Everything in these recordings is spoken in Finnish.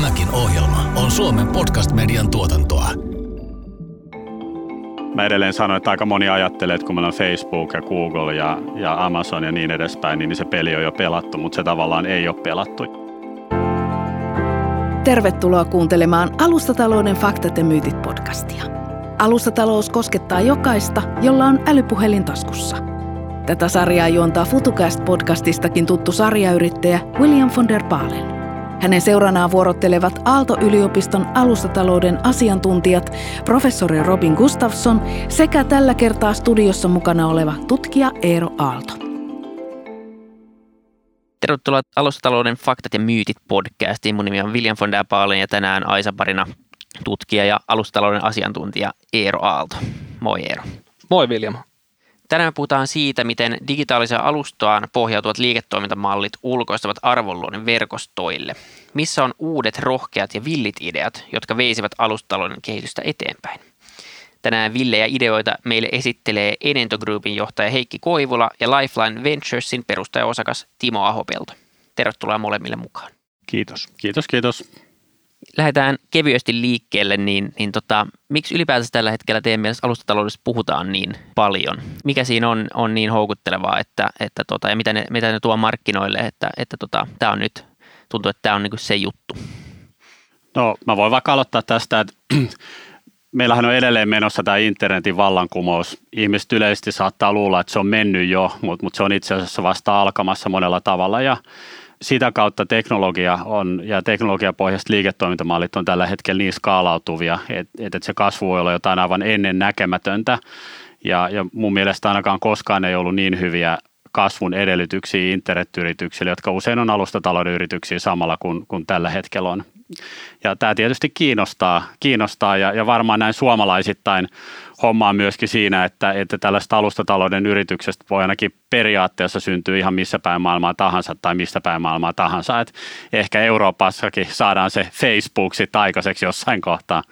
Tämäkin ohjelma on Suomen podcast-median tuotantoa. Mä edelleen sanon, että aika moni ajattelee, että kun meillä on Facebook ja Google ja, ja Amazon ja niin edespäin, niin se peli on jo pelattu, mutta se tavallaan ei ole pelattu. Tervetuloa kuuntelemaan Alustatalouden faktat ja myytit podcastia. Alustatalous koskettaa jokaista, jolla on älypuhelin taskussa. Tätä sarjaa juontaa FutuCast-podcastistakin tuttu sarjayrittäjä William von der Baalen. Hänen seuranaan vuorottelevat Aalto-yliopiston alustatalouden asiantuntijat professori Robin Gustafsson sekä tällä kertaa studiossa mukana oleva tutkija Eero Aalto. Tervetuloa Alustatalouden faktat ja myytit podcastiin. Mun nimi on William von der Baalen ja tänään Aisa parina tutkija ja alustatalouden asiantuntija Eero Aalto. Moi Eero. Moi William. Tänään me puhutaan siitä, miten digitaaliseen alustaan pohjautuvat liiketoimintamallit ulkoistavat arvonluonnin verkostoille. Missä on uudet, rohkeat ja villit ideat, jotka veisivät alustatalouden kehitystä eteenpäin? Tänään villejä ideoita meille esittelee Enento Groupin johtaja Heikki Koivula ja Lifeline Venturesin perustajaosakas Timo Ahopelto. Tervetuloa molemmille mukaan. Kiitos. Kiitos, kiitos lähdetään kevyesti liikkeelle, niin, niin tota, miksi ylipäätänsä tällä hetkellä teidän mielestä alustataloudessa puhutaan niin paljon? Mikä siinä on, on niin houkuttelevaa, että, että tota, ja mitä ne, mitä ne tuo markkinoille, että, että tota, tämä on nyt, tuntuu, että tämä on niin se juttu? No mä voin vaikka aloittaa tästä, että meillähän on edelleen menossa tämä internetin vallankumous. Ihmiset yleisesti saattaa luulla, että se on mennyt jo, mutta, mutta se on itse asiassa vasta alkamassa monella tavalla ja sitä kautta teknologia on ja teknologiapohjaiset liiketoimintamallit on tällä hetkellä niin skaalautuvia, että, että se kasvu voi olla jotain aivan ennen näkemätöntä. Ja, ja mun mielestä ainakaan koskaan ei ollut niin hyviä kasvun edellytyksiä internetyrityksille, jotka usein on alustatalouden yrityksiä samalla kuin, kuin tällä hetkellä on. Ja tämä tietysti kiinnostaa, kiinnostaa ja, ja varmaan näin suomalaisittain hommaa myöskin siinä, että, että tällaista alustatalouden yrityksestä voi ainakin periaatteessa syntyä ihan missä päin maailmaa tahansa tai mistä päin maailmaa tahansa. Et ehkä Euroopassakin saadaan se Facebook sitten aikaiseksi jossain kohtaa.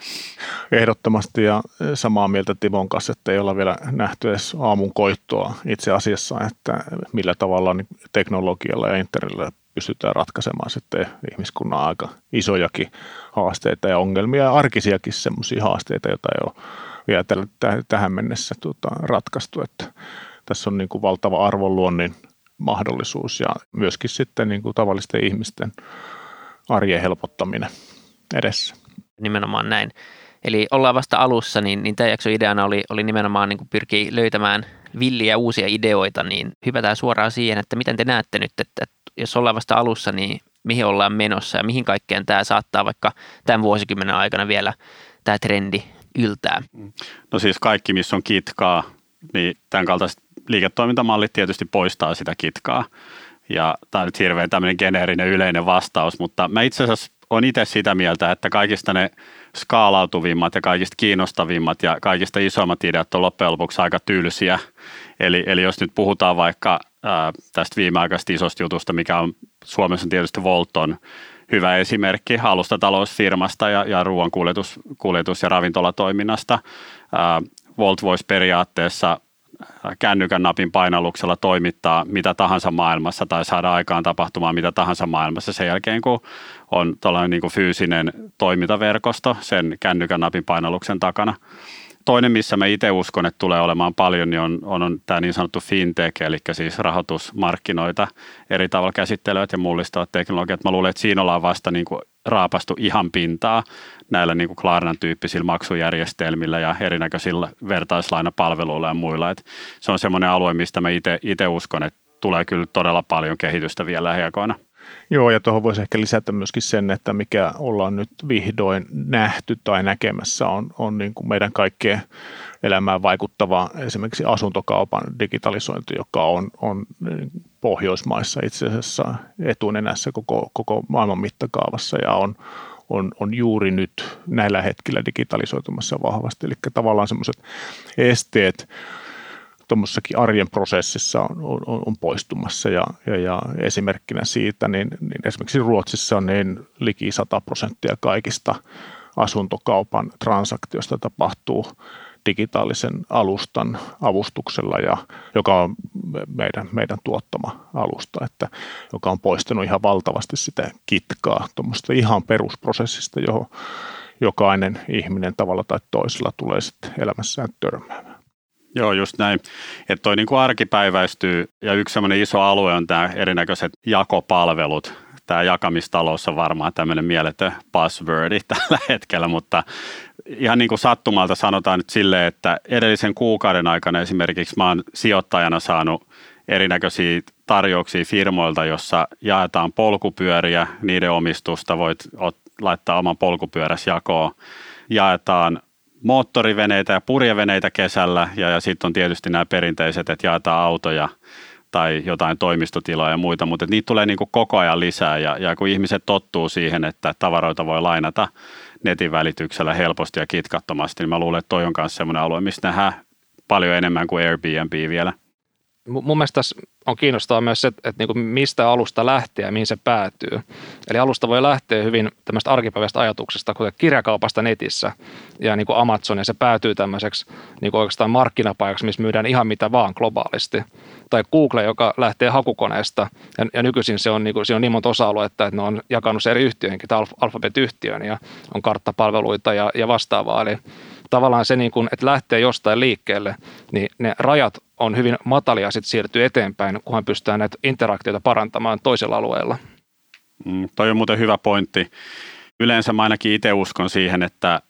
Ehdottomasti ja samaa mieltä Timon kanssa, että ei olla vielä nähty edes aamun koittoa itse asiassa, että millä tavalla niin teknologialla ja internetillä pystytään ratkaisemaan sitten ihmiskunnan aika isojakin haasteita ja ongelmia ja arkisiakin semmoisia haasteita, joita ei ole vielä tähän mennessä tuota, ratkaistu. Että tässä on niin kuin valtava arvonluonnin mahdollisuus ja myöskin sitten niin kuin tavallisten ihmisten arjen helpottaminen edessä. Nimenomaan näin. Eli ollaan vasta alussa, niin, niin tämä jakso ideana oli, oli nimenomaan niin pyrkiä löytämään villiä uusia ideoita, niin hypätään suoraan siihen, että miten te näette nyt, että jos ollaan vasta alussa, niin mihin ollaan menossa ja mihin kaikkeen tämä saattaa vaikka tämän vuosikymmenen aikana vielä tämä trendi yltää? No siis kaikki, missä on kitkaa, niin tämän kaltaiset liiketoimintamallit tietysti poistaa sitä kitkaa. Ja tämä on nyt hirveän tämmöinen geneerinen yleinen vastaus, mutta mä itse asiassa olen itse sitä mieltä, että kaikista ne skaalautuvimmat ja kaikista kiinnostavimmat ja kaikista isoimmat ideat on loppujen lopuksi aika tylsiä. Eli, eli jos nyt puhutaan vaikka ää, tästä viimeaikaisesta isosta jutusta, mikä on Suomessa tietysti Volton hyvä esimerkki alustatalousfirmasta ja, ja ruoan kuljetus, kuljetus- ja ravintolatoiminnasta. Volt voisi periaatteessa kännykän napin painalluksella toimittaa mitä tahansa maailmassa tai saada aikaan tapahtumaan mitä tahansa maailmassa sen jälkeen, kun on tällainen niin kuin fyysinen toimintaverkosto sen kännykän napin painalluksen takana. Toinen, missä mä itse uskon, että tulee olemaan paljon, niin on, on, tämä niin sanottu fintech, eli siis rahoitusmarkkinoita eri tavalla käsittelevät ja mullistavat teknologiat. Mä luulen, että siinä ollaan vasta niin kuin raapastu ihan pintaa näillä niin kuin Klarnan tyyppisillä maksujärjestelmillä ja erinäköisillä vertaislainapalveluilla ja muilla. Et se on semmoinen alue, mistä mä itse uskon, että tulee kyllä todella paljon kehitystä vielä lähiaikoina. Joo, ja tuohon voisi ehkä lisätä myöskin sen, että mikä ollaan nyt vihdoin nähty tai näkemässä on, on niin kuin meidän kaikkien elämään vaikuttava esimerkiksi asuntokaupan digitalisointi, joka on, on Pohjoismaissa itse asiassa etunenässä koko, koko maailman mittakaavassa ja on, on, on juuri nyt näillä hetkillä digitalisoitumassa vahvasti. Eli tavallaan semmoiset esteet, tuommoisessakin arjen prosessissa on, on, on poistumassa ja, ja, ja esimerkkinä siitä, niin, niin esimerkiksi Ruotsissa on niin liki 100 prosenttia kaikista asuntokaupan transaktioista tapahtuu digitaalisen alustan avustuksella, ja, joka on meidän, meidän tuottama alusta, että, joka on poistanut ihan valtavasti sitä kitkaa tuommoista ihan perusprosessista, johon jokainen ihminen tavalla tai toisella tulee sitten elämässään törmäämään. Joo, just näin. Että toi niin kuin arkipäiväistyy ja yksi semmoinen iso alue on tämä erinäköiset jakopalvelut. Tämä jakamistalous on varmaan tämmöinen mieletön buzzwordi tällä hetkellä, mutta ihan niin kuin sattumalta sanotaan nyt silleen, että edellisen kuukauden aikana esimerkiksi mä oon sijoittajana saanut erinäköisiä tarjouksia firmoilta, jossa jaetaan polkupyöriä, niiden omistusta, voit laittaa oman polkupyöräs jakoon, jaetaan moottoriveneitä ja purjeveneitä kesällä ja, ja sitten on tietysti nämä perinteiset, että jaetaan autoja tai jotain toimistotiloja ja muita, mutta niitä tulee niin kuin koko ajan lisää ja, ja kun ihmiset tottuu siihen, että tavaroita voi lainata netin välityksellä helposti ja kitkattomasti, niin mä luulen, että toi on myös sellainen alue, mistä nähdään paljon enemmän kuin Airbnb vielä mun mielestä tässä on kiinnostavaa myös se, että, niin kuin mistä alusta lähtee ja mihin se päätyy. Eli alusta voi lähteä hyvin tämmöistä arkipäiväistä ajatuksesta, kuten kirjakaupasta netissä ja niin kuin Amazon, ja se päätyy tämmöiseksi niin kuin oikeastaan markkinapaikaksi, missä myydään ihan mitä vaan globaalisti. Tai Google, joka lähtee hakukoneesta, ja, ja nykyisin se on, niin kuin, siinä on niin monta osa-aluetta, että ne on jakanut se eri yhtiöihinkin, tämä Alphabet-yhtiön, ja on karttapalveluita ja, ja vastaavaa. Eli tavallaan se, niin kuin, että lähtee jostain liikkeelle, niin ne rajat on hyvin matalia sitten siirtyy eteenpäin, kunhan pystytään näitä interaktioita parantamaan toisella alueella. Mm, toi on muuten hyvä pointti. Yleensä mä ainakin itse uskon siihen, että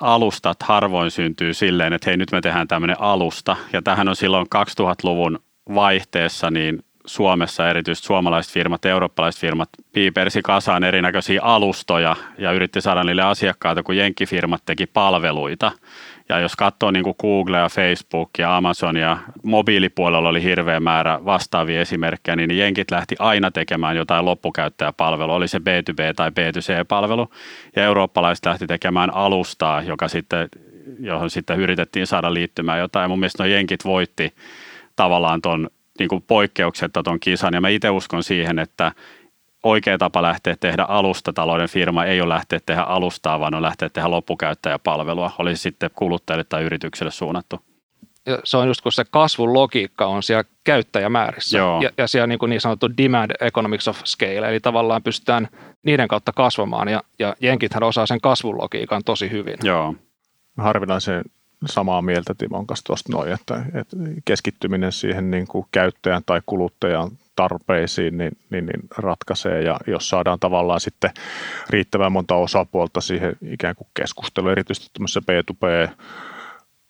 alustat harvoin syntyy silleen, että hei nyt me tehdään tämmöinen alusta. Ja tähän on silloin 2000-luvun vaihteessa niin Suomessa erityisesti suomalaiset firmat, eurooppalaiset firmat piipersi kasaan erinäköisiä alustoja ja yritti saada niille asiakkaita, kun jenkkifirmat teki palveluita. Ja jos katsoo niin kuin Google ja Facebook ja Amazon ja mobiilipuolella oli hirveä määrä vastaavia esimerkkejä, niin jenkit lähti aina tekemään jotain loppukäyttäjäpalvelua, oli se B2B tai B2C-palvelu. Ja eurooppalaiset lähti tekemään alustaa, joka sitten, johon sitten yritettiin saada liittymään jotain. Mun mielestä nuo jenkit voitti tavallaan ton niin kuin poikkeuksetta ton kisan. Ja mä itse uskon siihen, että oikea tapa lähteä tehdä alustatalouden firma ei ole lähteä tehdä alustaa, vaan on lähteä tehdä loppukäyttäjäpalvelua, olisi sitten kuluttajille tai yritykselle suunnattu. Ja se on just kun se kasvun logiikka on siellä käyttäjämäärissä Joo. ja, ja siellä niin, kuin niin sanottu demand economics of scale, eli tavallaan pystytään niiden kautta kasvamaan ja, ja jenkithän osaa sen kasvun logiikan tosi hyvin. Joo. Harvinaisen samaa mieltä Timon kanssa tuosta noin, että, että keskittyminen siihen niin kuin käyttäjän tai kuluttajan tarpeisiin, niin, niin, niin ratkaisee. Ja jos saadaan tavallaan sitten riittävän monta osapuolta siihen ikään kuin keskusteluun, erityisesti tämmöisessä B2B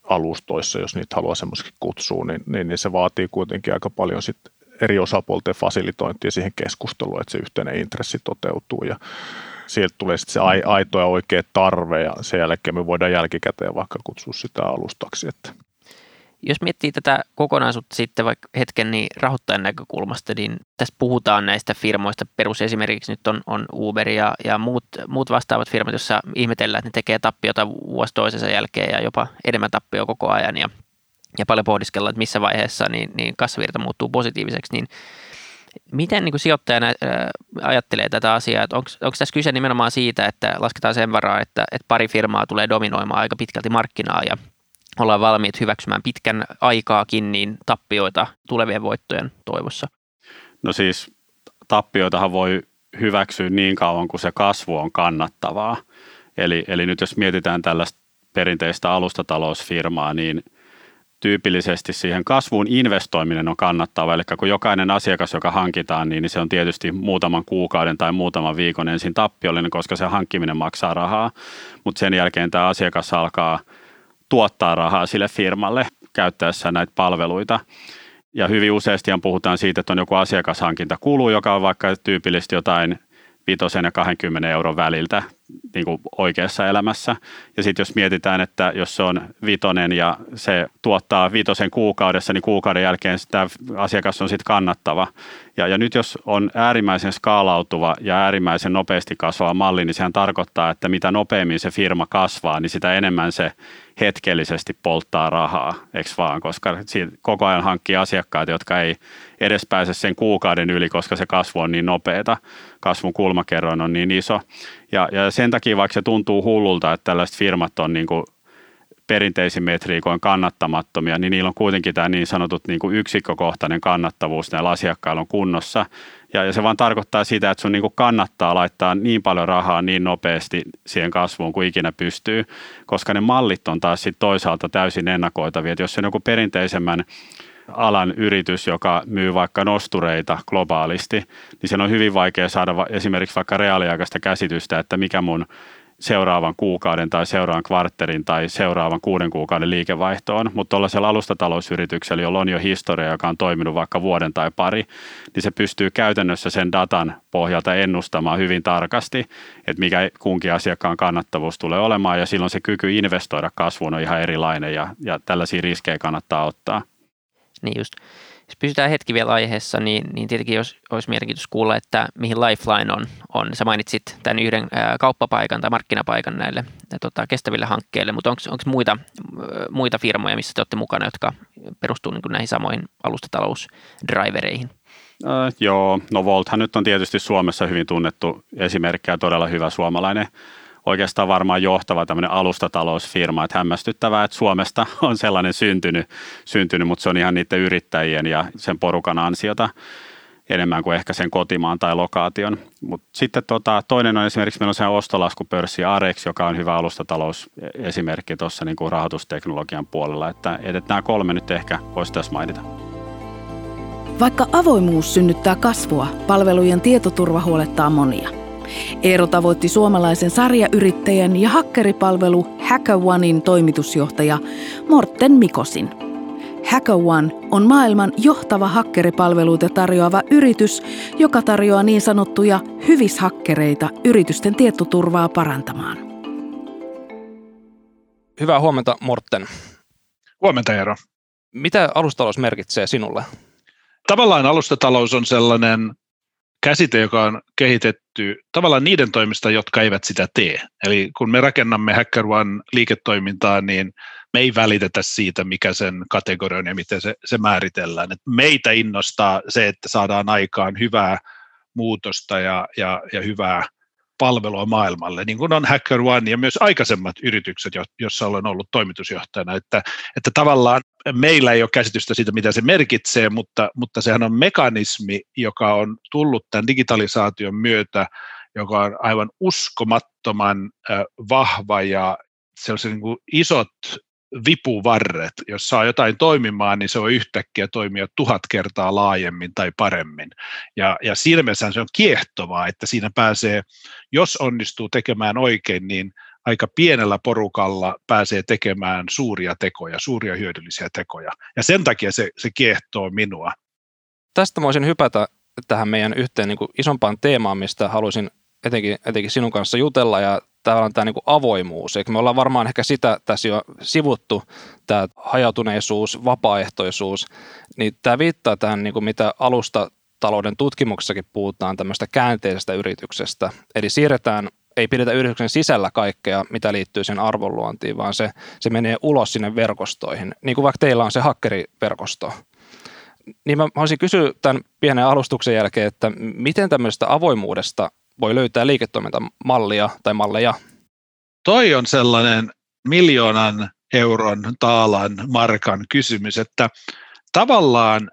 alustoissa, jos niitä haluaa semmoisikin kutsua, niin, niin, niin se vaatii kuitenkin aika paljon sitten eri osapuolten fasilitointia siihen keskusteluun, että se yhteinen intressi toteutuu. Ja sieltä tulee sitten se aito ja oikea tarve ja sen jälkeen me voidaan jälkikäteen vaikka kutsua sitä alustaksi. Että. Jos miettii tätä kokonaisuutta sitten vaikka hetken niin rahoittajan näkökulmasta, niin tässä puhutaan näistä firmoista. Perusesimerkiksi nyt on, on Uber ja, ja muut, muut vastaavat firmat, joissa ihmetellään, että ne tekee tappiota vuosi toisensa jälkeen ja jopa enemmän tappio koko ajan. Ja, ja paljon pohdiskellaan, että missä vaiheessa niin, niin kassavirta muuttuu positiiviseksi, niin Miten niin kuin sijoittajana ää, ajattelee tätä asiaa, onko, onko tässä kyse nimenomaan siitä, että lasketaan sen varaa, että, että pari firmaa tulee dominoimaan aika pitkälti markkinaa ja ollaan valmiit hyväksymään pitkän aikaakin niin tappioita tulevien voittojen toivossa? No siis tappioitahan voi hyväksyä niin kauan kuin se kasvu on kannattavaa. Eli, eli nyt jos mietitään tällaista perinteistä alustatalousfirmaa, niin – tyypillisesti siihen kasvuun investoiminen on kannattava. Eli kun jokainen asiakas, joka hankitaan, niin se on tietysti muutaman kuukauden tai muutaman viikon ensin tappiollinen, koska se hankkiminen maksaa rahaa. Mutta sen jälkeen tämä asiakas alkaa tuottaa rahaa sille firmalle käyttäessä näitä palveluita. Ja hyvin useasti puhutaan siitä, että on joku asiakashankintakulu, joka on vaikka tyypillisesti jotain – 5 ja 20 euron väliltä niin kuin oikeassa elämässä. Ja sitten jos mietitään, että jos se on vitonen ja se tuottaa vitosen kuukaudessa, niin kuukauden jälkeen tämä asiakas on sitten kannattava. Ja, ja nyt jos on äärimmäisen skaalautuva ja äärimmäisen nopeasti kasvava malli, niin sehän tarkoittaa, että mitä nopeammin se firma kasvaa, niin sitä enemmän se hetkellisesti polttaa rahaa, eikö vaan, koska koko ajan hankkii asiakkaita, jotka ei edes pääse sen kuukauden yli, koska se kasvu on niin nopeata, kasvun kulmakerroin on niin iso. Ja, ja sen takia, vaikka se tuntuu hullulta, että tällaiset firmat on niin kuin perinteisin metriikoin kannattamattomia, niin niillä on kuitenkin tämä niin sanotut niin kuin yksikkökohtainen kannattavuus näillä asiakkailla on kunnossa. Ja, ja se vaan tarkoittaa sitä, että sun niin kuin kannattaa laittaa niin paljon rahaa niin nopeasti siihen kasvuun kuin ikinä pystyy, koska ne mallit on taas sit toisaalta täysin ennakoitavia. Että jos on joku perinteisemmän alan yritys, joka myy vaikka nostureita globaalisti, niin sen on hyvin vaikea saada esimerkiksi vaikka reaaliaikaista käsitystä, että mikä mun seuraavan kuukauden tai seuraavan kvartterin tai seuraavan kuuden kuukauden liikevaihtoon, mutta tuollaisella alustatalousyrityksellä, jolla on jo historia, joka on toiminut vaikka vuoden tai pari, niin se pystyy käytännössä sen datan pohjalta ennustamaan hyvin tarkasti, että mikä kunkin asiakkaan kannattavuus tulee olemaan ja silloin se kyky investoida kasvuun on ihan erilainen ja, ja tällaisia riskejä kannattaa ottaa. Niin just. Jos pysytään hetki vielä aiheessa, niin, niin tietenkin jos, olisi merkitys kuulla, että mihin Lifeline on. on. Sä mainitsit tämän yhden kauppapaikan tai markkinapaikan näille tota, kestäville hankkeille, mutta onko muita, muita firmoja, missä te olette mukana, jotka perustuu niin näihin samoihin alustatalousdrivereihin? Äh, joo, no Volthan nyt on tietysti Suomessa hyvin tunnettu esimerkki ja todella hyvä suomalainen oikeastaan varmaan johtava tämmöinen alustatalousfirma, että hämmästyttävää, että Suomesta on sellainen syntynyt, syntynyt, mutta se on ihan niiden yrittäjien ja sen porukan ansiota enemmän kuin ehkä sen kotimaan tai lokaation. Mutta sitten tota, toinen on esimerkiksi, meillä on se ostolaskupörssi Arex, joka on hyvä alustatalousesimerkki tuossa niin kuin rahoitusteknologian puolella, että, että nämä kolme nyt ehkä voisi tässä mainita. Vaikka avoimuus synnyttää kasvua, palvelujen tietoturva huolettaa monia – Eero tavoitti suomalaisen sarjayrittäjän ja hakkeripalvelu HackerOnein toimitusjohtaja Morten Mikosin. HackerOne on maailman johtava hakkeripalveluita tarjoava yritys, joka tarjoaa niin sanottuja hyvishakkereita yritysten tietoturvaa parantamaan. Hyvää huomenta Morten. Huomenta Eero. Mitä alustatalous merkitsee sinulle? Tavallaan alustatalous on sellainen käsite, joka on kehitetty tavallaan niiden toimista, jotka eivät sitä tee. Eli kun me rakennamme HackerOne liiketoimintaa, niin me ei välitetä siitä, mikä sen kategoria on ja miten se, se määritellään. Et meitä innostaa se, että saadaan aikaan hyvää muutosta ja, ja, ja hyvää palvelua maailmalle, niin kuin on HackerOne ja myös aikaisemmat yritykset, joissa olen ollut toimitusjohtajana, että, että tavallaan meillä ei ole käsitystä siitä, mitä se merkitsee, mutta, mutta sehän on mekanismi, joka on tullut tämän digitalisaation myötä, joka on aivan uskomattoman vahva ja se on se niin kuin isot vipuvarret. Jos saa jotain toimimaan, niin se voi yhtäkkiä toimia tuhat kertaa laajemmin tai paremmin. Ja, ja siinä mielessä se on kiehtovaa, että siinä pääsee, jos onnistuu tekemään oikein, niin aika pienellä porukalla pääsee tekemään suuria tekoja, suuria hyödyllisiä tekoja. Ja sen takia se, se kiehtoo minua. Tästä voisin hypätä tähän meidän yhteen niin kuin isompaan teemaan, mistä haluaisin etenkin, etenkin sinun kanssa jutella, ja tavallaan tämä niin avoimuus. Eikö me ollaan varmaan ehkä sitä tässä jo sivuttu, tämä hajautuneisuus, vapaaehtoisuus, niin tämä viittaa tähän, niin kuin mitä alusta talouden tutkimuksessakin puhutaan tämmöistä käänteisestä yrityksestä. Eli siirretään, ei pidetä yrityksen sisällä kaikkea, mitä liittyy sen arvonluontiin, vaan se, se menee ulos sinne verkostoihin. Niin kuin vaikka teillä on se hakkeriverkosto. Niin mä haluaisin kysyä tämän pienen alustuksen jälkeen, että miten tämmöisestä avoimuudesta voi löytää liiketoimintamallia tai malleja? Toi on sellainen miljoonan euron taalan markan kysymys, että tavallaan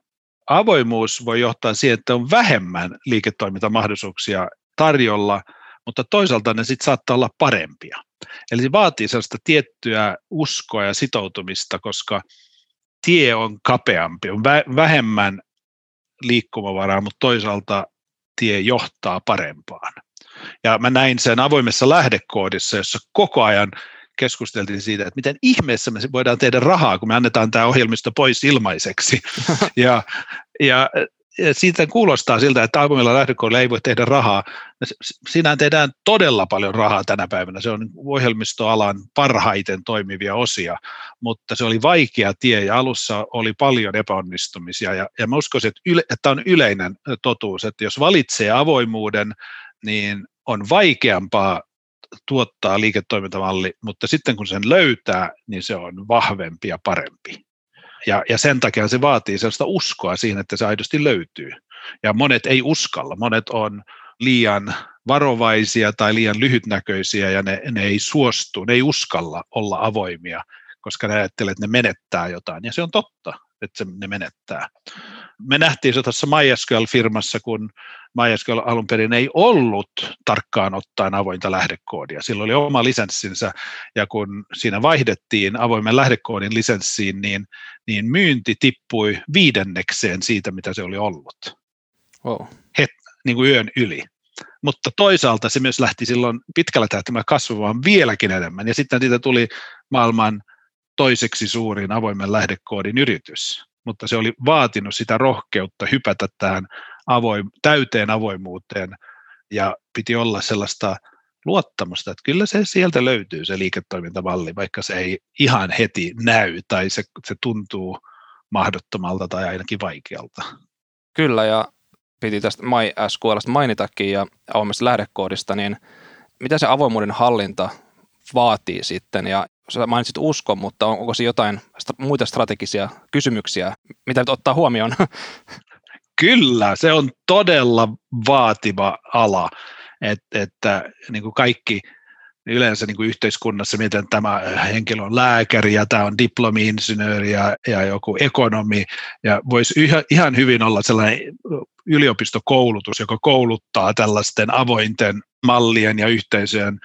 avoimuus voi johtaa siihen, että on vähemmän liiketoimintamahdollisuuksia tarjolla, mutta toisaalta ne sitten saattaa olla parempia. Eli se vaatii sellaista tiettyä uskoa ja sitoutumista, koska tie on kapeampi, on vähemmän liikkumavaraa, mutta toisaalta tie johtaa parempaan. Ja mä näin sen avoimessa lähdekoodissa, jossa koko ajan keskusteltiin siitä, että miten ihmeessä me voidaan tehdä rahaa, kun me annetaan tämä ohjelmisto pois ilmaiseksi. ja, ja siitä kuulostaa siltä, että avoimella lähdekoodilla ei voi tehdä rahaa. Siinä tehdään todella paljon rahaa tänä päivänä. Se on ohjelmistoalan parhaiten toimivia osia, mutta se oli vaikea tie ja alussa oli paljon epäonnistumisia. Ja, ja mä uskoisin, että, yle, että on yleinen totuus, että jos valitsee avoimuuden, niin on vaikeampaa tuottaa liiketoimintamalli, mutta sitten kun sen löytää, niin se on vahvempi ja parempi. Ja, ja sen takia se vaatii sellaista uskoa siihen, että se aidosti löytyy. Ja monet ei uskalla, monet on liian varovaisia tai liian lyhytnäköisiä ja ne, ne ei suostu, ne ei uskalla olla avoimia, koska ne ajattelee, että ne menettää jotain. Ja se on totta, että se, ne menettää. Me nähtiin se tuossa MySQL-firmassa, kun MySQL alun perin ei ollut tarkkaan ottaen avointa lähdekoodia. Sillä oli oma lisenssinsä, ja kun siinä vaihdettiin avoimen lähdekoodin lisenssiin, niin, niin myynti tippui viidennekseen siitä, mitä se oli ollut. Wow. Het, niin kuin yön yli. Mutta toisaalta se myös lähti silloin pitkällä tähtäimellä kasvamaan vieläkin enemmän, ja sitten siitä tuli maailman toiseksi suurin avoimen lähdekoodin yritys, mutta se oli vaatinut sitä rohkeutta hypätä tähän avoim, täyteen avoimuuteen ja piti olla sellaista luottamusta, että kyllä se sieltä löytyy se liiketoimintamalli, vaikka se ei ihan heti näy tai se, se tuntuu mahdottomalta tai ainakin vaikealta. Kyllä, ja piti tästä MySQLista mainitakin ja avoimesta lähdekoodista, niin mitä se avoimuuden hallinta vaatii sitten, ja sä mainitsit uskon, mutta onko se jotain muita strategisia kysymyksiä, mitä nyt ottaa huomioon? Kyllä, se on todella vaativa ala, Et, että niin kuin kaikki yleensä niin kuin yhteiskunnassa, miten tämä henkilö on lääkäri ja tämä on diplomi-insinööri ja, ja joku ekonomi, ja voisi ihan hyvin olla sellainen yliopistokoulutus, joka kouluttaa tällaisten avointen mallien ja yhteisöjen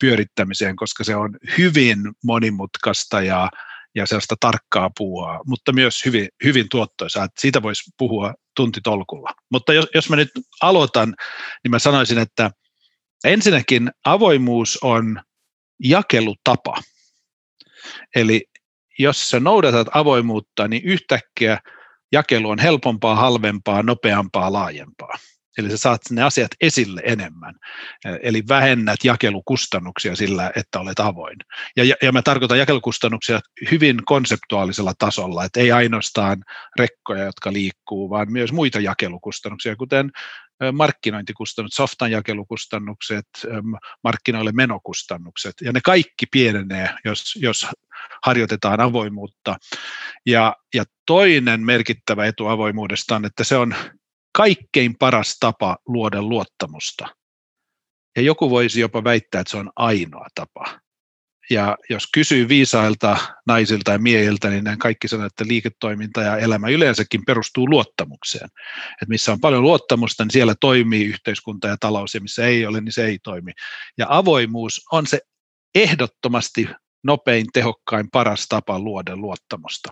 pyörittämiseen, koska se on hyvin monimutkaista ja, ja sellaista tarkkaa puhua, mutta myös hyvin, hyvin tuottoisaa. Siitä voisi puhua tuntitolkulla. Mutta jos, jos mä nyt aloitan, niin mä sanoisin, että ensinnäkin avoimuus on jakelutapa. Eli jos sä noudatat avoimuutta, niin yhtäkkiä jakelu on helpompaa, halvempaa, nopeampaa, laajempaa. Eli sä saat ne asiat esille enemmän. Eli vähennät jakelukustannuksia sillä, että olet avoin. Ja, ja, mä tarkoitan jakelukustannuksia hyvin konseptuaalisella tasolla, että ei ainoastaan rekkoja, jotka liikkuu, vaan myös muita jakelukustannuksia, kuten markkinointikustannukset, softan jakelukustannukset, markkinoille menokustannukset, ja ne kaikki pienenee, jos, jos harjoitetaan avoimuutta. Ja, ja toinen merkittävä etu avoimuudesta on, että se on kaikkein paras tapa luoda luottamusta. Ja joku voisi jopa väittää, että se on ainoa tapa. Ja jos kysyy viisailta naisilta ja miehiltä, niin näin kaikki sanoo, että liiketoiminta ja elämä yleensäkin perustuu luottamukseen. Että missä on paljon luottamusta, niin siellä toimii yhteiskunta ja talous, ja missä ei ole, niin se ei toimi. Ja avoimuus on se ehdottomasti nopein, tehokkain, paras tapa luoda luottamusta.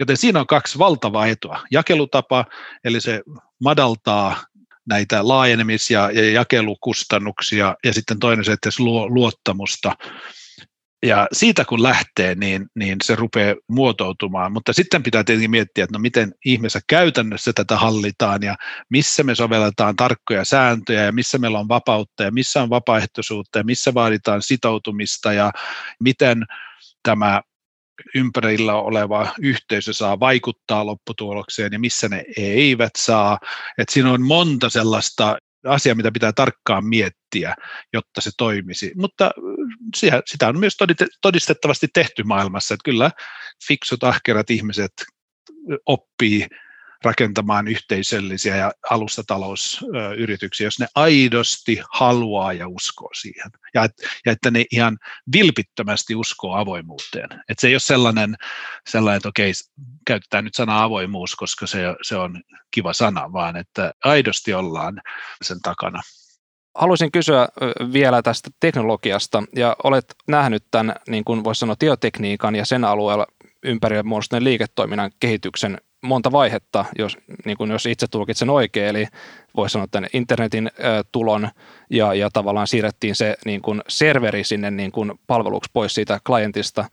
Joten siinä on kaksi valtavaa etua. Jakelutapa, eli se madaltaa näitä laajenemis- ja, ja jakelukustannuksia, ja sitten toinen se, että se luo luottamusta. Ja siitä kun lähtee, niin, niin se rupeaa muotoutumaan, mutta sitten pitää tietenkin miettiä, että no miten ihmeessä käytännössä tätä hallitaan ja missä me sovelletaan tarkkoja sääntöjä ja missä meillä on vapautta ja missä on vapaaehtoisuutta ja missä vaaditaan sitoutumista ja miten tämä ympärillä oleva yhteisö saa vaikuttaa lopputulokseen ja missä ne eivät saa. Et siinä on monta sellaista asia, mitä pitää tarkkaan miettiä, jotta se toimisi. Mutta sitä on myös todistettavasti tehty maailmassa, että kyllä fiksut, ahkerat ihmiset oppii rakentamaan yhteisöllisiä ja alustatalousyrityksiä, jos ne aidosti haluaa ja uskoo siihen. Ja, et, ja että ne ihan vilpittömästi uskoo avoimuuteen. Että se ei ole sellainen, sellainen että okei, käytetään nyt sanaa avoimuus, koska se, se on kiva sana, vaan että aidosti ollaan sen takana. Haluaisin kysyä vielä tästä teknologiasta, ja olet nähnyt tämän, niin kuin voisi sanoa, tiotekniikan ja sen alueella ympärille muodostuneen liiketoiminnan kehityksen monta vaihetta, jos, niin kuin jos itse tulkitsen oikein, eli voisi sanoa tämän internetin ä, tulon ja, ja tavallaan siirrettiin se niin kuin serveri sinne niin kuin palveluksi pois siitä klientista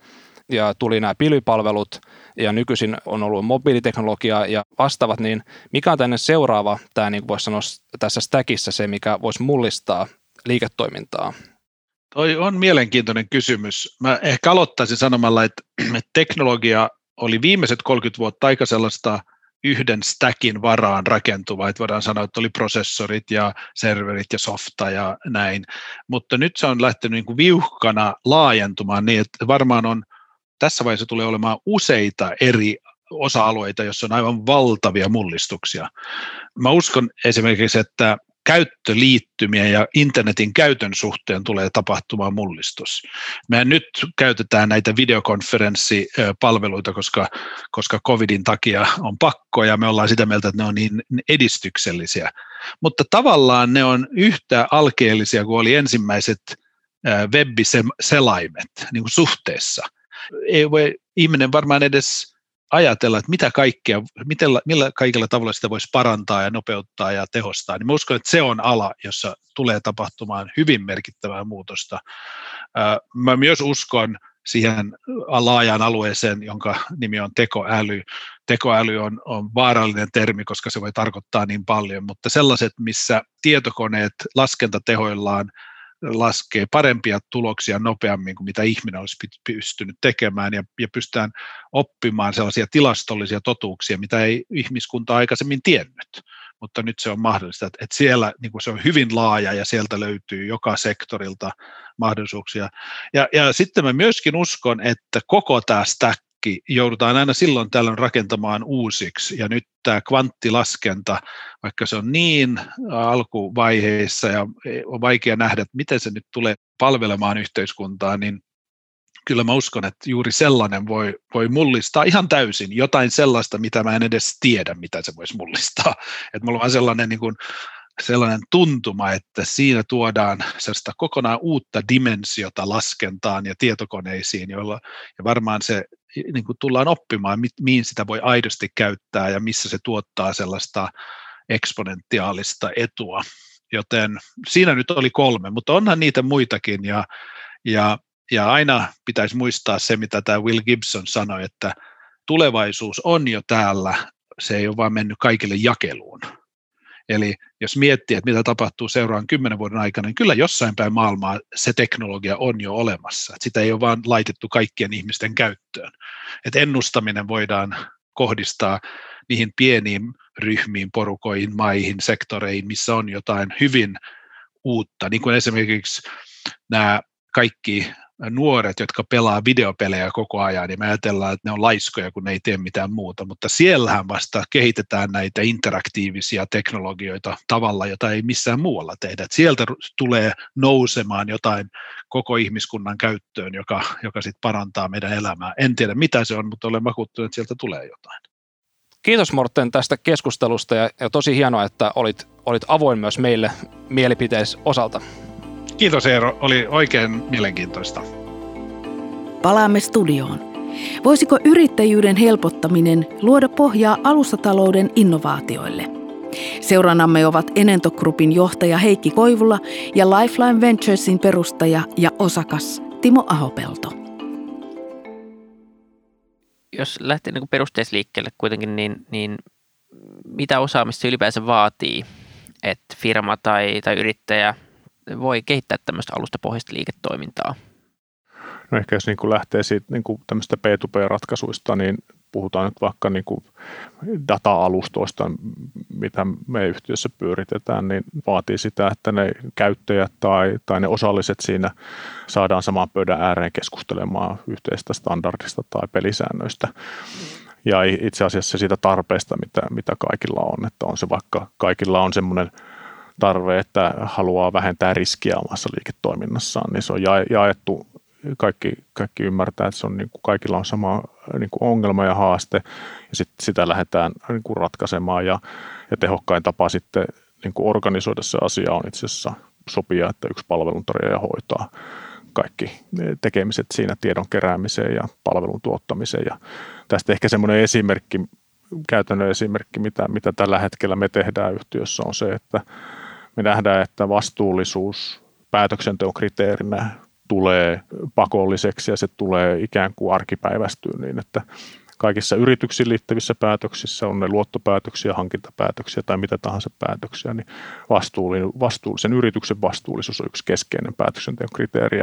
ja tuli nämä pilvipalvelut ja nykyisin on ollut mobiiliteknologia ja vastaavat, niin mikä on tänne seuraava, tämä niin voisi sanoa tässä stackissa se, mikä voisi mullistaa liiketoimintaa? Toi on mielenkiintoinen kysymys. Mä ehkä aloittaisin sanomalla, että teknologia oli viimeiset 30 vuotta aika sellaista yhden stackin varaan rakentuva, että voidaan sanoa, että oli prosessorit ja serverit ja softa ja näin, mutta nyt se on lähtenyt niin kuin viuhkana laajentumaan niin, että varmaan on tässä vaiheessa tulee olemaan useita eri osa-alueita, joissa on aivan valtavia mullistuksia. Mä uskon esimerkiksi, että käyttöliittymien ja internetin käytön suhteen tulee tapahtumaan mullistus. Me nyt käytetään näitä videokonferenssipalveluita, koska, koska covidin takia on pakko ja me ollaan sitä mieltä, että ne on niin edistyksellisiä. Mutta tavallaan ne on yhtä alkeellisia kuin oli ensimmäiset webbiselaimet niin kuin suhteessa. Ei voi ihminen varmaan edes ajatella, että mitä kaikkea, miten, millä kaikilla tavalla sitä voisi parantaa ja nopeuttaa ja tehostaa, niin mä uskon, että se on ala, jossa tulee tapahtumaan hyvin merkittävää muutosta. Mä myös uskon siihen laajaan alueeseen, jonka nimi on tekoäly. Tekoäly on, on vaarallinen termi, koska se voi tarkoittaa niin paljon, mutta sellaiset, missä tietokoneet laskentatehoillaan laskee parempia tuloksia nopeammin kuin mitä ihminen olisi pystynyt tekemään ja, ja pystytään oppimaan sellaisia tilastollisia totuuksia, mitä ei ihmiskunta aikaisemmin tiennyt. Mutta nyt se on mahdollista, että, siellä niin kuin se on hyvin laaja ja sieltä löytyy joka sektorilta mahdollisuuksia. Ja, ja sitten mä myöskin uskon, että koko tämä stack kaikki joudutaan aina silloin tällöin rakentamaan uusiksi. Ja nyt tämä kvanttilaskenta, vaikka se on niin alkuvaiheissa ja on vaikea nähdä, miten se nyt tulee palvelemaan yhteiskuntaa, niin kyllä mä uskon, että juuri sellainen voi, voi mullistaa ihan täysin jotain sellaista, mitä mä en edes tiedä, mitä se voisi mullistaa. Että mulla on sellainen niin kuin sellainen tuntuma, että siinä tuodaan sellaista kokonaan uutta dimensiota laskentaan ja tietokoneisiin, joilla, ja varmaan se niin kuin tullaan oppimaan, mihin sitä voi aidosti käyttää ja missä se tuottaa sellaista eksponentiaalista etua. Joten siinä nyt oli kolme, mutta onhan niitä muitakin ja, ja, ja aina pitäisi muistaa se, mitä tämä Will Gibson sanoi, että tulevaisuus on jo täällä, se ei ole vaan mennyt kaikille jakeluun Eli jos miettii, että mitä tapahtuu seuraavan kymmenen vuoden aikana, niin kyllä jossain päin maailmaa se teknologia on jo olemassa. Että sitä ei ole vaan laitettu kaikkien ihmisten käyttöön. Että ennustaminen voidaan kohdistaa niihin pieniin ryhmiin, porukoihin, maihin, sektoreihin, missä on jotain hyvin uutta, niin kuin esimerkiksi nämä kaikki nuoret, jotka pelaa videopelejä koko ajan, niin me ajatellaan, että ne on laiskoja, kun ne ei tee mitään muuta, mutta siellähän vasta kehitetään näitä interaktiivisia teknologioita tavalla, jota ei missään muualla tehdä. Että sieltä tulee nousemaan jotain koko ihmiskunnan käyttöön, joka, joka sitten parantaa meidän elämää. En tiedä mitä se on, mutta olen vakuuttunut, että sieltä tulee jotain. Kiitos Morten tästä keskustelusta ja, tosi hienoa, että olit, olit avoin myös meille mielipiteis osalta. Kiitos Eero, oli oikein mielenkiintoista. Palaamme studioon. Voisiko yrittäjyyden helpottaminen luoda pohjaa alustatalouden innovaatioille? Seurannamme ovat Enento Groupin johtaja Heikki Koivula ja Lifeline Venturesin perustaja ja osakas Timo Ahopelto. Jos lähtee niin perusteisliikkeelle kuitenkin, niin, niin mitä osaamista ylipäänsä vaatii, että firma tai, tai yrittäjä voi kehittää tämmöistä alustapohjaista liiketoimintaa? No ehkä jos niin kuin lähtee siitä niin kuin tämmöistä P2P-ratkaisuista, niin puhutaan nyt vaikka niin kuin data-alustoista, mitä me yhtiössä pyöritetään, niin vaatii sitä, että ne käyttäjät tai, tai ne osalliset siinä saadaan samaan pöydän ääreen keskustelemaan yhteistä standardista tai pelisäännöistä. Ja itse asiassa siitä tarpeesta, mitä, mitä kaikilla on, että on se vaikka kaikilla on semmoinen – tarve, että haluaa vähentää riskiä omassa liiketoiminnassaan, niin se on jaettu, kaikki, kaikki ymmärtää, että se on niin kuin kaikilla on sama niin kuin ongelma ja haaste, ja sit sitä lähdetään niin kuin ratkaisemaan, ja, ja tehokkain tapa sitten niin kuin organisoida se asia on itse asiassa sopia, että yksi palveluntarjoaja hoitaa kaikki tekemiset siinä tiedon keräämiseen ja palvelun tuottamiseen. Ja tästä ehkä semmoinen esimerkki, käytännön esimerkki, mitä, mitä tällä hetkellä me tehdään yhtiössä on se, että me nähdään, että vastuullisuus päätöksenteon kriteerinä tulee pakolliseksi ja se tulee ikään kuin arkipäivästyyn niin, että kaikissa yrityksiin liittyvissä päätöksissä, on ne luottopäätöksiä, hankintapäätöksiä tai mitä tahansa päätöksiä, niin vastuullisen yrityksen vastuullisuus on yksi keskeinen päätöksenteon kriteeri.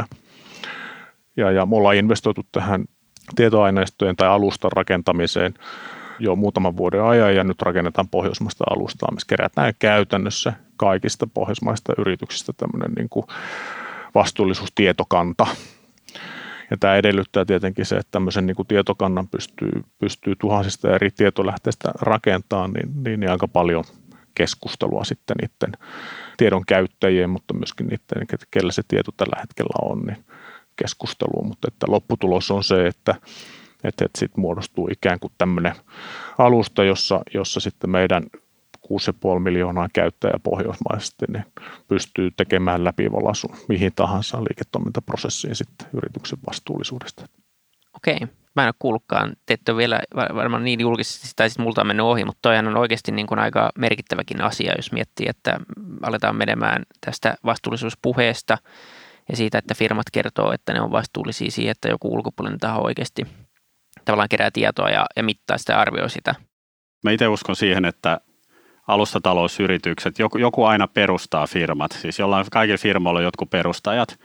Ja, ja me ollaan investoitu tähän tietoaineistojen tai alustan rakentamiseen jo muutaman vuoden ajan ja nyt rakennetaan pohjoismaista alustaa, missä kerätään käytännössä kaikista pohjoismaista yrityksistä tämmöinen niin kuin vastuullisuustietokanta. Ja tämä edellyttää tietenkin se, että tämmöisen niin kuin tietokannan pystyy, pystyy tuhansista eri tietolähteistä rakentamaan, niin, niin, aika paljon keskustelua sitten niiden tiedon käyttäjien, mutta myöskin niiden, kellä se tieto tällä hetkellä on, niin keskusteluun. Mutta että lopputulos on se, että että, että sitten muodostuu ikään kuin tämmöinen alusta, jossa, jossa sitten meidän 6,5 miljoonaa käyttäjää pohjoismaisesti niin pystyy tekemään läpivalasun mihin tahansa liiketoimintaprosessiin sitten yrityksen vastuullisuudesta. Okei. Mä en ole kuullutkaan, te ette ole vielä varmaan niin julkisesti, tai sitten multa on mennyt ohi, mutta toihan on oikeasti niin kuin aika merkittäväkin asia, jos miettii, että aletaan menemään tästä vastuullisuuspuheesta ja siitä, että firmat kertoo, että ne on vastuullisia siihen, että joku ulkopuolinen taho oikeasti tavallaan kerää tietoa ja, ja mittaa sitä ja arvioi sitä. Mä itse uskon siihen, että alustatalousyritykset, joku, joku aina perustaa firmat, siis jollain kaikilla firmoilla on jotkut perustajat,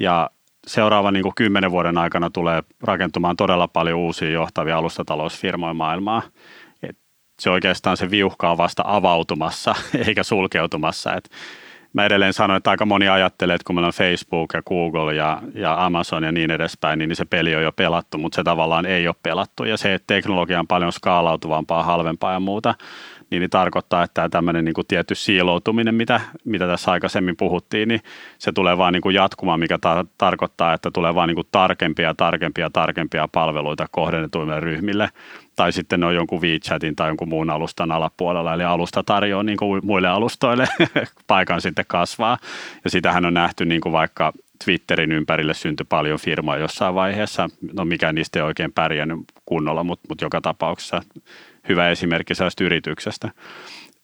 ja seuraavan niin kymmenen vuoden aikana tulee rakentumaan todella paljon uusia johtavia alustatalousfirmoja maailmaa. Et se oikeastaan se viuhka on vasta avautumassa eikä sulkeutumassa. Et mä edelleen sanon, että aika moni ajattelee, että kun meillä on Facebook ja Google ja, ja Amazon ja niin edespäin, niin se peli on jo pelattu, mutta se tavallaan ei ole pelattu. Ja se, että teknologia on paljon skaalautuvampaa, halvempaa ja muuta, niin, niin tarkoittaa, että tämmöinen niin kuin tietty siiloutuminen, mitä, mitä tässä aikaisemmin puhuttiin, niin se tulee vaan niin kuin jatkumaan, mikä ta- tarkoittaa, että tulee vaan niin kuin tarkempia, tarkempia, tarkempia palveluita kohdennetuille ryhmille, tai sitten ne on jonkun WeChatin tai jonkun muun alustan alapuolella, eli alusta tarjoaa niin kuin muille alustoille paikan sitten kasvaa, ja sitähän on nähty niin kuin vaikka Twitterin ympärille syntyi paljon firmoja jossain vaiheessa, no mikä niistä ei oikein pärjännyt kunnolla, mutta, mutta joka tapauksessa hyvä esimerkki sellaista yrityksestä.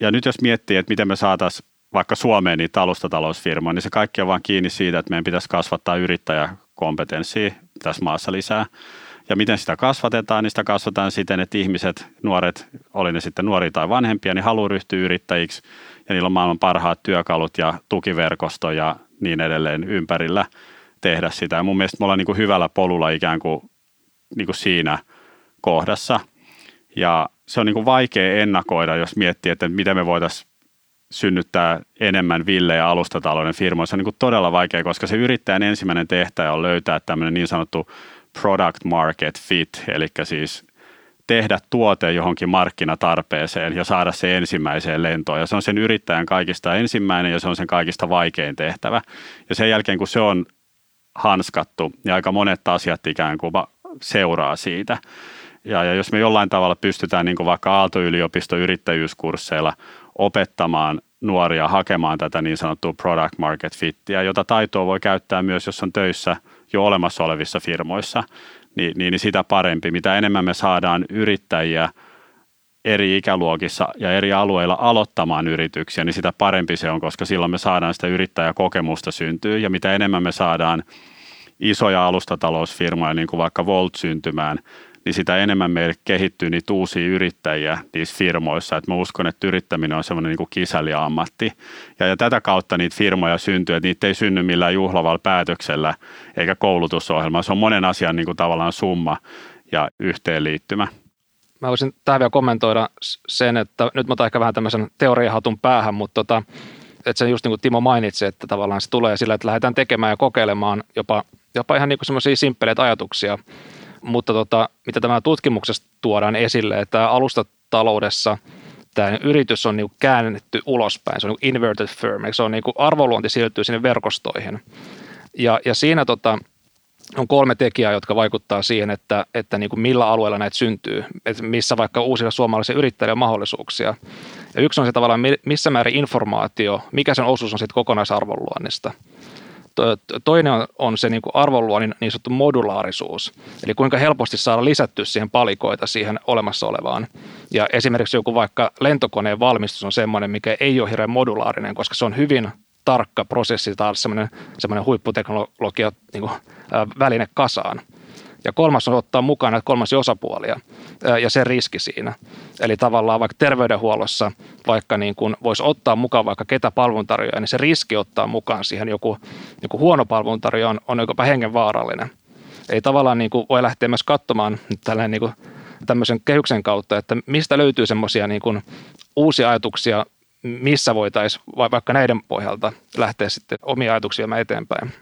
Ja nyt jos miettii, että miten me saataisiin vaikka Suomeen niitä alustatalousfirmoja, niin se kaikki on vaan kiinni siitä, että meidän pitäisi kasvattaa yrittäjäkompetenssia tässä maassa lisää. Ja miten sitä kasvatetaan, niin sitä kasvatetaan siten, että ihmiset, nuoret, oli ne sitten nuoria tai vanhempia, niin haluaa ryhtyä yrittäjiksi ja niillä on maailman parhaat työkalut ja tukiverkosto ja niin edelleen ympärillä tehdä sitä. Ja mun mielestä me ollaan niin kuin hyvällä polulla ikään kuin, niin kuin siinä kohdassa. Ja se on niin kuin vaikea ennakoida, jos miettii, että miten me voitaisiin synnyttää enemmän villejä alustatalouden firmoja. Se on niin todella vaikea, koska se yrittäjän ensimmäinen tehtävä on löytää tämmöinen niin sanottu product market fit, eli siis tehdä tuote johonkin markkinatarpeeseen ja saada se ensimmäiseen lentoon. Ja se on sen yrittäjän kaikista ensimmäinen ja se on sen kaikista vaikein tehtävä. Ja sen jälkeen, kun se on hanskattu, niin aika monet asiat ikään kuin seuraa siitä. Ja, ja jos me jollain tavalla pystytään niin kuin vaikka Aalto-yliopiston yrittäjyyskursseilla opettamaan nuoria hakemaan tätä niin sanottua product market fittiä, jota taitoa voi käyttää myös, jos on töissä jo olemassa olevissa firmoissa, niin, niin, niin sitä parempi. Mitä enemmän me saadaan yrittäjiä eri ikäluokissa ja eri alueilla aloittamaan yrityksiä, niin sitä parempi se on, koska silloin me saadaan sitä yrittäjäkokemusta syntyä. Ja mitä enemmän me saadaan isoja alustatalousfirmoja, niin kuin vaikka Volt syntymään, niin sitä enemmän meille kehittyy niitä uusia yrittäjiä niissä firmoissa. Et mä uskon, että yrittäminen on semmoinen niin kisäliammatti. Ja, ja tätä kautta niitä firmoja syntyy, että niitä ei synny millään juhlavalla päätöksellä eikä koulutusohjelma. Se on monen asian niin kuin tavallaan summa ja yhteenliittymä. Mä voisin tähän vielä kommentoida sen, että nyt mä otan ehkä vähän tämmöisen teoriahatun päähän, mutta tota, että se just niin kuin Timo mainitsi, että tavallaan se tulee sillä, että lähdetään tekemään ja kokeilemaan jopa, jopa ihan niin kuin semmoisia simppeleitä ajatuksia mutta tota, mitä tämä tutkimuksesta tuodaan esille, että alustataloudessa tämä yritys on niin käännetty ulospäin, se on niin inverted firm, se on niin arvoluonti siirtyy sinne verkostoihin. Ja, ja siinä tota, on kolme tekijää, jotka vaikuttaa siihen, että, että niin kuin millä alueella näitä syntyy, että missä vaikka uusilla suomalaisilla yrittäjillä on mahdollisuuksia. Ja yksi on se tavallaan, missä määrin informaatio, mikä sen osuus on siitä kokonaisarvonluonnista – toinen on se niin kuin arvonluonnin niin sanottu modulaarisuus, eli kuinka helposti saada lisättyä siihen palikoita siihen olemassa olevaan. Ja esimerkiksi joku vaikka lentokoneen valmistus on semmoinen, mikä ei ole hirveän modulaarinen, koska se on hyvin tarkka prosessi tai semmoinen, semmoinen huipputeknologia niin kuin, väline kasaan. Ja kolmas on ottaa mukaan näitä kolmasia osapuolia ja se riski siinä. Eli tavallaan vaikka terveydenhuollossa, vaikka niin kuin voisi ottaa mukaan vaikka ketä palveluntarjoajia, niin se riski ottaa mukaan siihen joku, joku huono palveluntarjoaja on, on jopa hengenvaarallinen. Eli tavallaan niin kuin voi lähteä myös katsomaan tällainen niin kuin tämmöisen kehyksen kautta, että mistä löytyy semmoisia niin kuin uusia ajatuksia, missä voitaisiin vaikka näiden pohjalta lähteä sitten omia ajatuksia eteenpäin.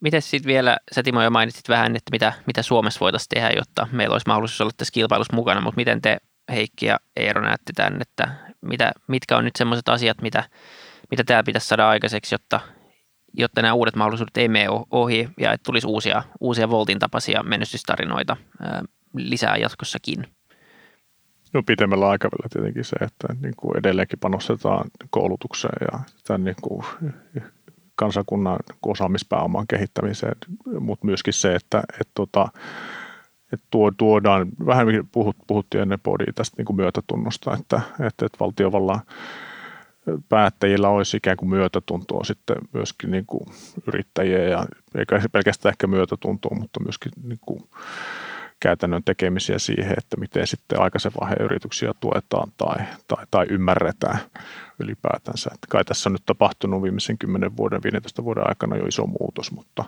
Miten sitten vielä, sä Timo jo mainitsit vähän, että mitä, mitä Suomessa voitaisiin tehdä, jotta meillä olisi mahdollisuus olla tässä kilpailussa mukana, mutta miten te Heikki ja Eero näette tämän, että mitä, mitkä on nyt semmoiset asiat, mitä, mitä täällä pitäisi saada aikaiseksi, jotta, jotta nämä uudet mahdollisuudet ei mene ohi ja että tulisi uusia, uusia Voltin tapaisia menestystarinoita ää, lisää jatkossakin. No pitemmällä aikavälillä tietenkin se, että niin kuin edelleenkin panostetaan koulutukseen ja tämän niin kuin kansakunnan osaamispääoman kehittämiseen, mutta myöskin se, että, että, tota, että tuodaan, vähän puhut, puhuttiin ennen podia tästä niin kuin myötätunnosta, että, että, että valtiovallan päättäjillä olisi ikään kuin myötätuntoa sitten myöskin niin kuin yrittäjiä ja eikä pelkästään ehkä myötätuntoa, mutta myöskin niin kuin käytännön tekemisiä siihen, että miten sitten aikaisen vaiheen yrityksiä tuetaan tai, tai, tai ymmärretään ylipäätänsä. Että kai tässä on nyt tapahtunut viimeisen 10 vuoden, 15 vuoden aikana jo iso muutos, mutta,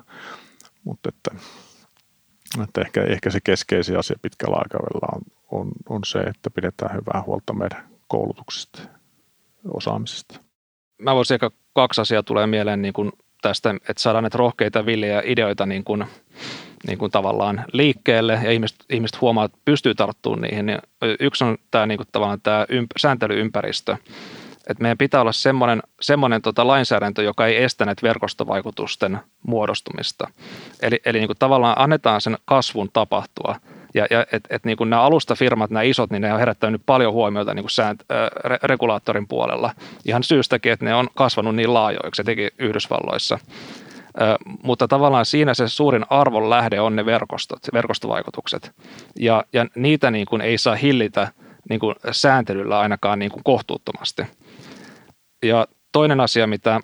mutta että, että ehkä, ehkä se keskeisin asia pitkällä aikavälillä on, on, on se, että pidetään hyvää huolta meidän koulutuksesta osaamisesta. Mä voisin ehkä kaksi asiaa tulee mieleen niin kuin tästä, että saadaan näitä rohkeita villejä ideoita niin kuin, niin kuin tavallaan liikkeelle ja ihmiset, ihmiset huomaa, että pystyy tarttumaan niihin. Niin yksi on tämä, niin kuin tavallaan tämä ymp- sääntelyympäristö. Että meidän pitää olla semmoinen, semmoinen tota lainsäädäntö, joka ei estä näitä verkostovaikutusten muodostumista. Eli, eli niin kuin tavallaan annetaan sen kasvun tapahtua – ja, ja et, et niin kuin nämä alustafirmat, nämä isot, niin ne on herättänyt paljon huomiota niin kuin säänt, re, regulaattorin puolella. Ihan syystäkin, että ne on kasvanut niin laajoiksi, etenkin Yhdysvalloissa. Mutta tavallaan siinä se suurin arvon lähde on ne verkostot, verkostovaikutukset. Ja, ja niitä niin kuin ei saa hillitä niin kuin sääntelyllä ainakaan niin kuin kohtuuttomasti. Ja toinen asia, mitä,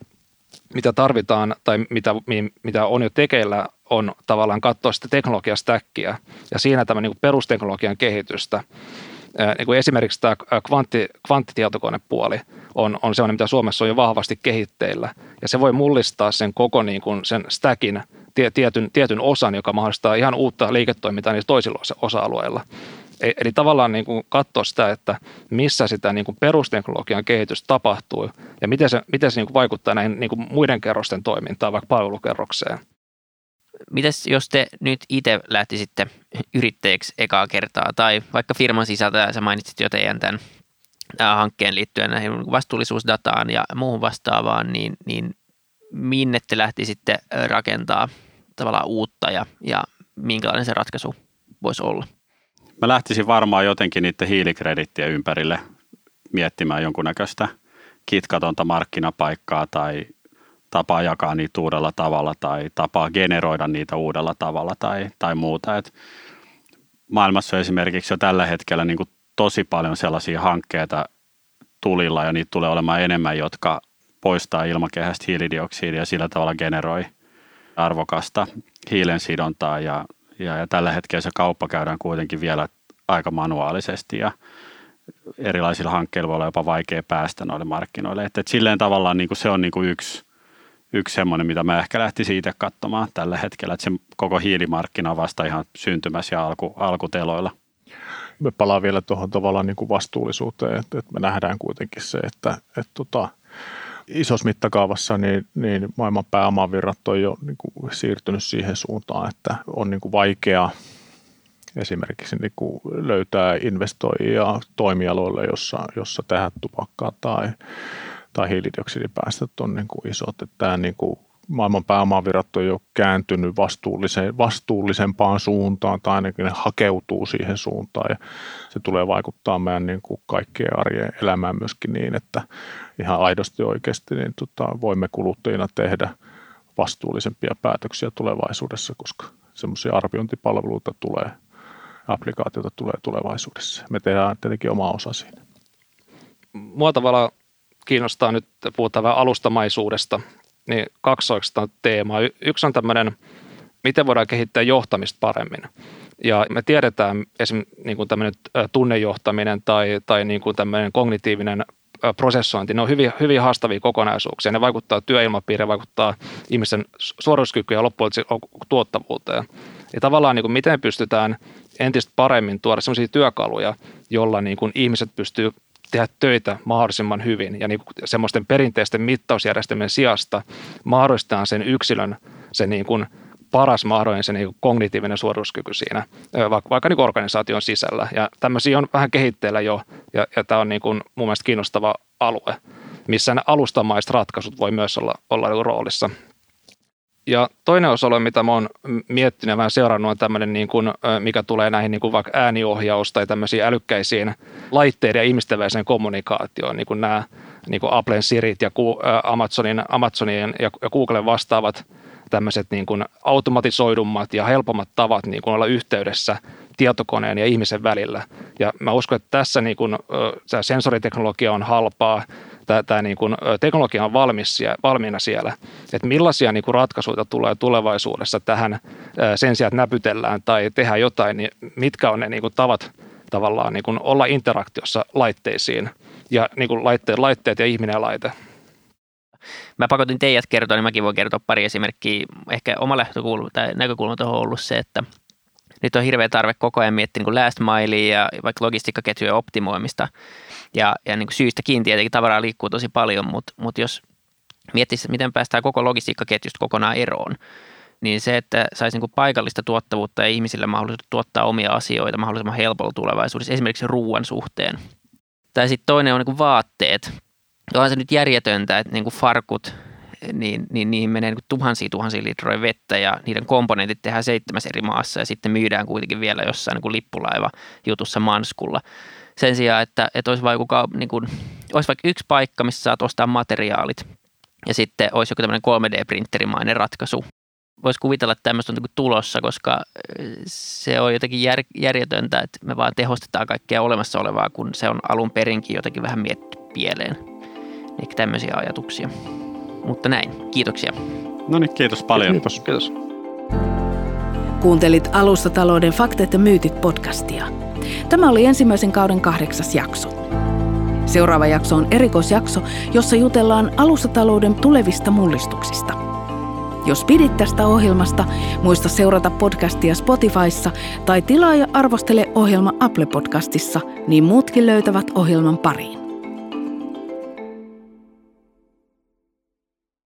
mitä tarvitaan tai mitä, mitä on jo tekeillä, on tavallaan katsoa sitä teknologiastäkkiä ja siinä tämä niin perusteknologian kehitystä. Niin kuin esimerkiksi tämä kvantti, kvanttitietokonepuoli on, on sellainen, mitä Suomessa on jo vahvasti kehitteillä. Ja se voi mullistaa sen koko niin kuin sen stackin tietyn, tietyn osan, joka mahdollistaa ihan uutta liiketoimintaa niillä toisilla osa-alueilla. E, eli tavallaan niin kuin katsoa sitä, että missä sitä niin kuin perusteknologian kehitys tapahtuu ja miten se, miten se niin kuin vaikuttaa näihin niin kuin muiden kerrosten toimintaan, vaikka palvelukerrokseen. Mites jos te nyt itse lähtisitte yrittäjäksi ekaa kertaa tai vaikka firman sisältä, sä mainitsit jo teidän tämän hankkeen liittyen näihin vastuullisuusdataan ja muuhun vastaavaan, niin, niin minne te lähtisitte rakentaa tavallaan uutta ja, ja minkälainen se ratkaisu voisi olla? Mä lähtisin varmaan jotenkin niiden hiilikredittien ympärille miettimään jonkunnäköistä kitkatonta markkinapaikkaa tai tapaa jakaa niitä uudella tavalla tai tapaa generoida niitä uudella tavalla tai, tai muuta. Et maailmassa on esimerkiksi jo tällä hetkellä niin kuin tosi paljon sellaisia hankkeita tulilla ja niitä tulee olemaan enemmän, jotka poistaa ilmakehästä hiilidioksidia ja sillä tavalla generoi arvokasta hiilensidontaa ja, ja, ja tällä hetkellä se kauppa käydään kuitenkin vielä aika manuaalisesti ja erilaisilla hankkeilla voi olla jopa vaikea päästä noille markkinoille. Että et silleen tavallaan niin kuin se on niin kuin yksi yksi semmoinen, mitä mä ehkä lähtisin itse katsomaan tällä hetkellä, että se koko hiilimarkkina on vasta ihan syntymässä ja alku, alkuteloilla. Me palaan vielä tuohon tavallaan niin kuin vastuullisuuteen, että, että me nähdään kuitenkin se, että, että tota, isossa mittakaavassa niin, niin maailman pääomavirrat on jo niin kuin siirtynyt siihen suuntaan, että on niin kuin vaikea esimerkiksi niin kuin löytää investoijia toimialoille, jossa, jossa tehdään tupakkaa tai tai hiilidioksidipäästöt on niin kuin isot. Että tämä niin kuin maailman pääomavirrat on jo kääntynyt vastuulliseen, vastuullisempaan suuntaan tai ainakin ne hakeutuu siihen suuntaan ja se tulee vaikuttaa meidän niin kuin kaikkien arjen elämään myöskin niin, että ihan aidosti oikeasti niin tota, voimme kuluttajina tehdä vastuullisempia päätöksiä tulevaisuudessa, koska semmoisia arviointipalveluita tulee, applikaatioita tulee tulevaisuudessa. Me tehdään tietenkin oma osa siinä. Mua tavallaan kiinnostaa nyt, puhutaan vähän alustamaisuudesta, niin kaksi oikeastaan teemaa. Yksi on tämmöinen, miten voidaan kehittää johtamista paremmin. Ja me tiedetään esimerkiksi niin kuin tämmöinen tunnejohtaminen tai, tai niin kuin tämmöinen kognitiivinen prosessointi, ne on hyvin, hyvin haastavia kokonaisuuksia. Ne vaikuttaa työilmapiiriin, vaikuttaa ihmisen suorituskykyyn ja loppujen tuottavuuteen. Ja tavallaan niin kuin miten pystytään entistä paremmin tuoda sellaisia työkaluja, jolla niin kuin ihmiset pystyy tehdä töitä mahdollisimman hyvin ja niin semmoisten perinteisten mittausjärjestelmien sijasta mahdollistetaan sen yksilön se niin kuin paras mahdollinen se niin kognitiivinen suorituskyky siinä, vaikka, vaikka niin organisaation sisällä. Ja tämmöisiä on vähän kehitteillä jo, ja, ja tämä on niin kuin mun mielestä kiinnostava alue, missä ne alustamaiset ratkaisut voi myös olla, olla niin roolissa. Ja toinen osa, mitä mä oon miettinyt ja vähän seurannut, on tämmöinen, niin kuin, mikä tulee näihin niin kuin vaikka ääniohjaus tai tämmöisiin älykkäisiin laitteiden ja ihmisten väliseen kommunikaatioon, niin kuin nämä niin kuin Applen Sirit ja Amazonin, Amazonin ja Googlen vastaavat tämmöiset niin kuin automatisoidummat ja helpommat tavat niin kuin olla yhteydessä tietokoneen ja ihmisen välillä. Ja mä uskon, että tässä niin kuin, sensoriteknologia on halpaa, tämä, tämä niin kuin, teknologia on valmis, valmiina siellä. Että millaisia niin kuin ratkaisuja tulee tulevaisuudessa tähän sen sijaan, että näpytellään tai tehdään jotain, niin mitkä on ne niin kuin tavat tavallaan niin kuin olla interaktiossa laitteisiin ja niin kuin laitteet, laitteet ja ihminen ja laite. Mä pakotin teidät kertoa, niin mäkin voin kertoa pari esimerkkiä. Ehkä oma lähtökulma tai näkökulma on ollut se, että nyt on hirveä tarve koko ajan miettiä niin last milea ja vaikka logistiikkaketjujen optimoimista. Ja, ja niin kuin syystäkin tietenkin tavaraa liikkuu tosi paljon, mutta, mutta jos miettisi, miten päästään koko logistiikkaketjusta kokonaan eroon, niin se, että saisi niin paikallista tuottavuutta ja ihmisille mahdollisuus tuottaa omia asioita mahdollisimman helpolla tulevaisuudessa, esimerkiksi ruoan suhteen. Tai sitten toinen on niin vaatteet. Onhan se nyt järjetöntä, että niin kuin farkut, niin, niin niihin menee niin tuhansia tuhansia litroja vettä ja niiden komponentit tehdään seitsemäs eri maassa ja sitten myydään kuitenkin vielä jossain niin lippulaiva jutussa Manskulla. Sen sijaan, että, että olisi, vaikka, niin kuin, olisi vaikka yksi paikka, missä saat ostaa materiaalit ja sitten olisi joku tämmöinen 3D-printerimainen ratkaisu. Voisi kuvitella, että tämmöistä on niin tulossa, koska se on jotenkin jär, järjetöntä, että me vaan tehostetaan kaikkea olemassa olevaa, kun se on alun perinkin jotenkin vähän mietitty pieleen. Ehkä tämmöisiä ajatuksia. Mutta näin, kiitoksia. No niin, kiitos paljon. Kiitos. kiitos. Kuuntelit Alustatalouden faktat ja myytit podcastia. Tämä oli ensimmäisen kauden kahdeksas jakso. Seuraava jakso on erikoisjakso, jossa jutellaan alustatalouden tulevista mullistuksista. Jos pidit tästä ohjelmasta, muista seurata podcastia Spotifyssa tai tilaa ja arvostele ohjelma Apple Podcastissa, niin muutkin löytävät ohjelman pariin.